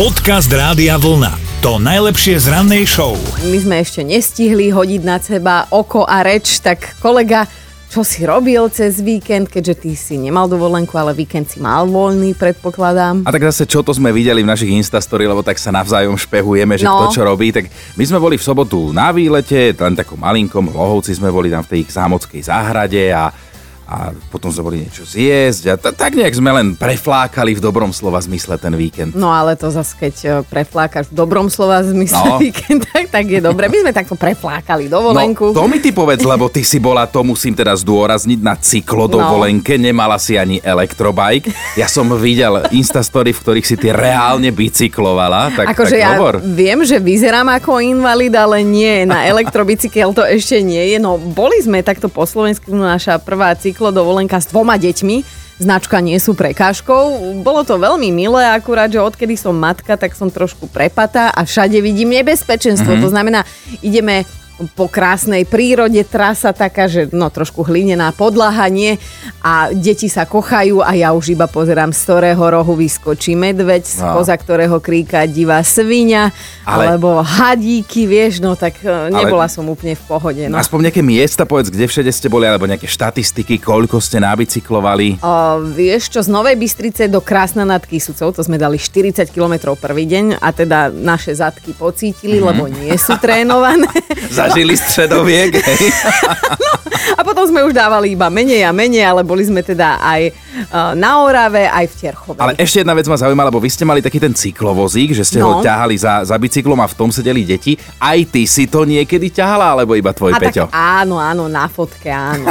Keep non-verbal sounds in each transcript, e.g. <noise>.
Podcast Rádia Vlna. To najlepšie z rannej show. My sme ešte nestihli hodiť na seba oko a reč, tak kolega, čo si robil cez víkend, keďže ty si nemal dovolenku, ale víkend si mal voľný, predpokladám. A tak zase, čo to sme videli v našich Instastory, lebo tak sa navzájom špehujeme, že No. kto čo robí. Tak my sme boli v sobotu na výlete, len takom malinkom, v Lohovci sme boli tam v tej ich zámockej záhrade a, a potom sme boli niečo zjesť a t- tak nejak sme len preflákali v dobrom slova zmysle ten víkend. No ale to zase, keď e, preflákaš v dobrom slova zmysle No. víkend, tak, tak je dobre. My sme takto preflákali dovolenku. No, to mi ty povedz, lebo ty si bola, to musím teda zdôrazniť, na cyklodovolenke, No. nemala si ani elektrobike. Ja som videl instastory, v ktorých si ty reálne bicyklovala, tak, akože tak ja hovor. viem, že vyzerám ako invalid, ale nie, na elektrobicykel to ešte nie je. No boli sme takto po Slovensku, naša prvá cyklodovolenka s dvoma deťmi. Značka nie sú prekážkou. Bolo to veľmi milé, akurát, že odkedy som matka, tak som trošku prepatá a všade vidím nebezpečenstvo. Mhm. Mm-hmm. To znamená, ideme po krásnej prírode, trasa taká, že no trošku hlinená podlaha, nie? A deti sa kochajú a ja už iba pozerám, z ktorého rohu vyskočí medveď, No. spoza ktorého kríka divá svinia, Ale- alebo hadíky, vieš, no tak e, nebola som úplne v pohode. No. Aspoň nejaké miesta, povedz, kde všade ste boli, alebo nejaké štatistiky, koľko ste nabicyklovali. O, vieš čo, z Novej Bystrice do Krásna nad Kisucou, to sme dali 40 km prvý deň a teda naše zadky pocítili, Mhm. lebo nie sú trénované. <laughs> Zažili stredoviek, hej? <laughs> A potom sme už dávali iba menej a menej, ale boli sme teda aj e, na Orave, aj v Terchovej. Ale ešte jedna vec ma zaujíma, lebo vy ste mali taký ten cyklovozík, že ste No. ho ťahali za, za bicyklom a v tom sedeli deti. Aj ty si to niekedy ťahala, alebo iba tvoj a Peťo? tak áno, áno, na fotke, áno.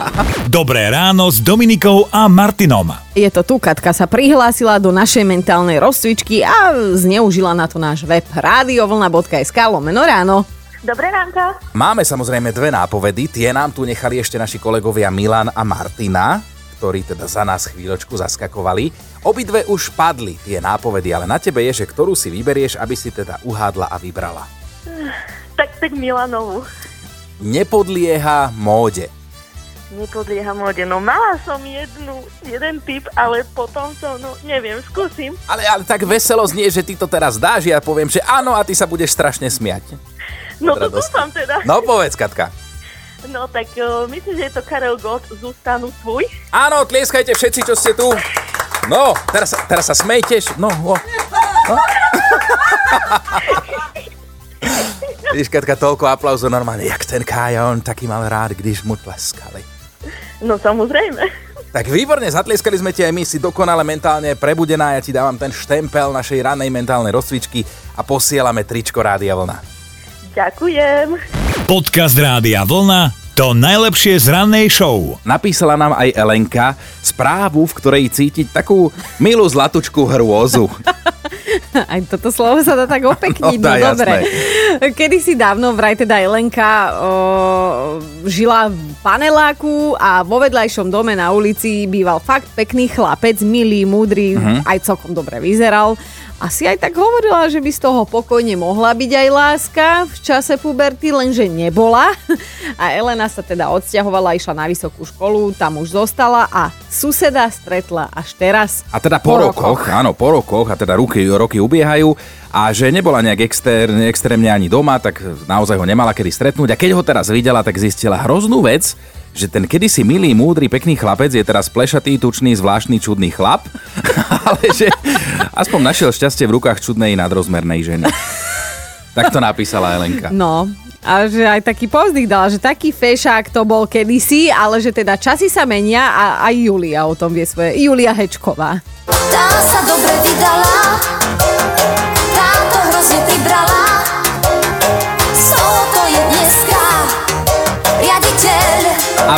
<laughs> Dobré ráno s Dominikou a Martinom. Je to tu, Katka sa prihlásila do našej mentálnej rozcvičky a zneužila na to náš web radiovlna.sk lomeno ráno. Dobré ránko. Máme samozrejme dve nápovedy, tie nám tu nechali ešte naši kolegovia Milan a Martina, ktorí teda za nás chvíľočku zaskakovali. Obidve už padli tie nápovedy, ale na tebe je, že ktorú si vyberieš, aby si teda uhádla a vybrala. Tak, tak Milanovu. Nepodlieha móde. Nepodlieha móde. No mala som jednu, jeden typ, ale potom som, no neviem, skúsim. Ale, ale tak veselo znie, že ty to teraz dáš, ja poviem, že áno a ty sa budeš strašne smiať. No to dúfam teda. No povedz, Katka. No tak uh, myslím, že je to Karel Gott, Zústanu tvoj. Áno, tlieskajte všetci, čo ste tu. No, teraz, teraz sa smejteš. No, o. no. <laughs> Vidíš, Katka, toľko aplauzu normálne, jak ten Kája, on taký mal rád, když mu tleskali. No samozrejme. Tak výborne, zatlieskali sme ti aj my, si dokonale mentálne prebudená, ja ti dávam ten štempel našej ranej mentálnej rozcvičky a posielame tričko Rádia Vlna. Ďakujem. Podcast Rádia Vlna. To najlepšie z rannej show. Napísala nám aj Elenka správu, v ktorej cítiť takú milú zlatučku hrôzu. <laughs> Aj toto slovo sa dá tak opekniť, No, no, dobre. Kedy si dávno vraj teda Elenka o, žila v paneláku a vo vedľajšom dome na ulici býval fakt pekný chlapec, milý, múdry, Mhm. aj celkom dobre vyzeral. Asi aj tak hovorila, že by z toho pokojne mohla byť aj láska v čase puberty, lenže nebola. A Elena sa teda odsťahovala, išla na vysokú školu, tam už zostala a suseda stretla až teraz. A teda po, Po rokoch, rokoch. áno, po rokoch, a teda roky, roky ubiehajú a že nebola nejak externe, extrémne ani doma, tak naozaj ho nemala kedy stretnúť. A keď ho teraz videla, tak zistila hroznú vec, že ten kedysi milý, múdry, pekný chlapec je teraz plešatý, tučný, zvláštny, čudný chlap, <laughs> ale že aspoň našiel šťastie v rukách čudnej nadrozmernej ženy. Tak to napísala Elenka. No, a že aj taký pozdých dala, že taký fešák to bol kedysi, ale že teda časy sa menia a aj Julia o tom vie svoje. Julia Hečková. Tá sa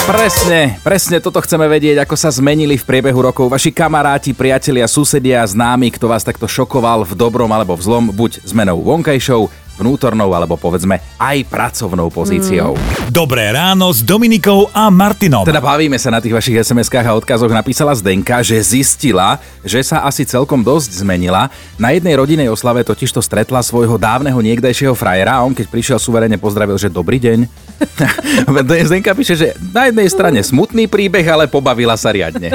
presne, presne toto chceme vedieť, ako sa zmenili v priebehu rokov vaši kamaráti, priatelia, susedia, známi, kto vás takto šokoval v dobrom alebo v zlom, buď zmenou vonkajšou, vnútornou alebo povedzme aj pracovnou pozíciou. Dobré ráno s Dominikou a Martinom. Teda bavíme sa na tých vašich SMS-kách a odkazoch. Napísala Zdenka, že zistila, že sa asi celkom dosť zmenila. Na jednej rodinej oslave totižto stretla svojho dávneho niekdajšieho frajera a on keď prišiel suverene pozdravil, že dobrý deň. <laughs> Zdenka píše, že na jednej strane smutný príbeh, ale pobavila sa riadne.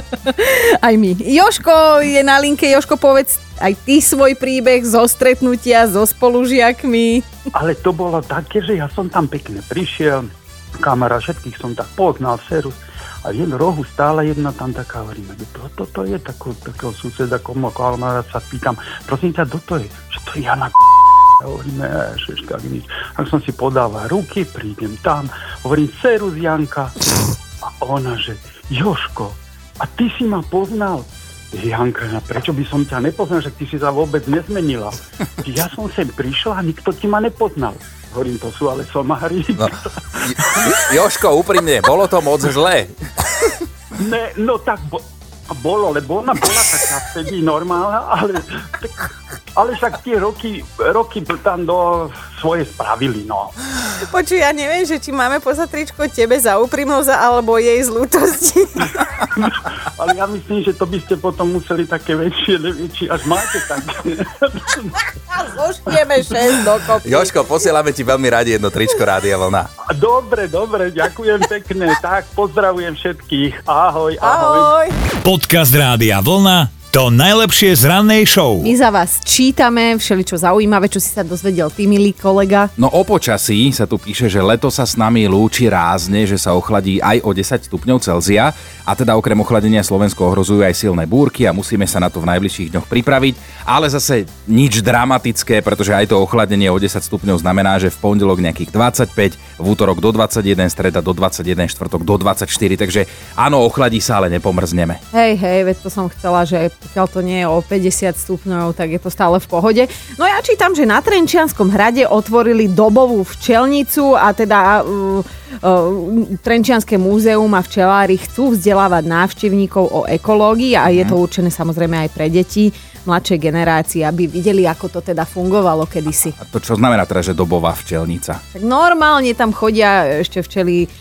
Aj my. Joško je na linke. Joško, povedz aj ty svoj príbeh zo stretnutia so spolužiakmi. Ale to bolo také, že ja som tam pekne prišiel, kamera, všetkých som tak poznal, serus. A v rohu stála jedna tam taká, hovoríme, kto to, to je, takého, takého suseda, komu, ale sa pýtam, prosím ťa, kto to je? Že to je Jana a hovoríme, ježiš, tak nič. Tak som si podával ruky, prídem tam, hovorím, serus Janka. A ona, že Joško, a ty si ma poznal? Janka, prečo by som ťa nepoznal, že ty si sa vôbec nezmenila. <laughs> Ja som sem prišla a nikto ti ma nepoznal. Hovorím, to sú ale somári. No. Joško, úprimne, bolo to moc zlé. Ne, no tak bo, bolo, lebo ona bola taká vtedy normálna, ale, tak, ale však tie roky, roky tam do svoje spravili, no. Počuj, ja neviem, že či máme poslať tričko tebe za úprimnosť alebo jej z lútosti. <laughs> Ale ja myslím, že to by ste potom museli také väčšie, neviem, či až máte také. <laughs> Zoštieme 6 dokopy. Joško, posielame ti veľmi radi jedno tričko Rádia Vlna. Dobre, dobre, ďakujem pekne. Tak, pozdravujem všetkých. Ahoj, ahoj. Ahoj. Podcast Rádia Vlna to najlepšie z rannej show. My za vás čítame všeličo zaujímavé, čo si sa dozvedel ty, milý kolega. No o počasí sa tu píše, že leto sa s nami lúči rázne, že sa ochladí aj o 10 stupňov Celzia a teda okrem ochladenia Slovensko ohrozujú aj silné búrky a musíme sa na to v najbližších dňoch pripraviť, ale zase nič dramatické, pretože aj to ochladenie o 10 stupňov znamená, že v pondelok nejakých 25, v útorok do 21, streda do 21, štvrtok do 24, takže áno, ochladí sa, ale nepomrzneme. Hej, hej, veď to som chcela, že pokiaľ to nie je o 50 stupňov, tak je to stále v pohode. No ja čítam, že na Trenčianskom hrade otvorili dobovú včelnicu a teda uh, uh, Trenčianske múzeum a včelári chcú vzdelávať návštevníkov o ekológii a je to určené samozrejme aj pre deti mladšej generácie, aby videli, ako to teda fungovalo kedysi. A to čo znamená teda, že dobová včelnica? Tak normálne tam chodia ešte včely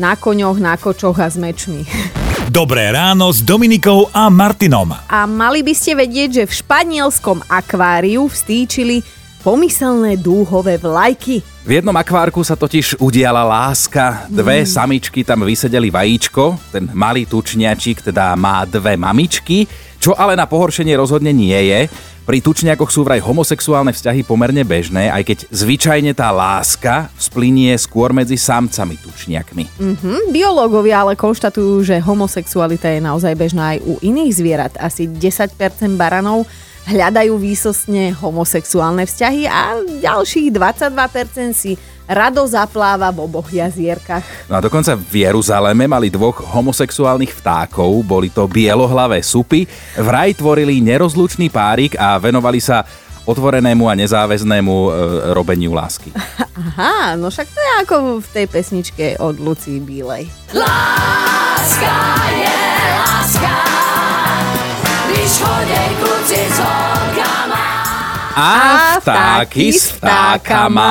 na koňoch, na kočoch a s mečmi. <laughs> Dobré ráno s Dominikou a Martinom. A mali by ste vedieť, že v španielskom akváriu vstýčili pomyselné dúhové vlajky. V jednom akvárku sa totiž udiala láska. Dve samičky tam vysedeli vajíčko, ten malý tučniačik teda má dve mamičky, čo ale na pohoršenie rozhodne nie je. Pri tučniakoch sú vraj homosexuálne vzťahy pomerne bežné, aj keď zvyčajne tá láska splinie skôr medzi samcami tučniakmi. Hm, biológovia ale konštatujú, že homosexualita je naozaj bežná aj u iných zvierat. Asi 10% baranov hľadajú výsostne homosexuálne vzťahy a ďalších 22% si rado zapláva v oboch jazierkach. No a dokonca v Jeruzaleme mali dvoch homosexuálnych vtákov, boli to bielohlavé supy, vraj tvorili nerozlučný párik a venovali sa otvorenému a nezáväznému e, robeniu lásky. <laughs> Aha, no však to je ako v tej pesničke od Lucí Bílej. Láska je láska, když kluci s holkama. A vtáky s vtákama.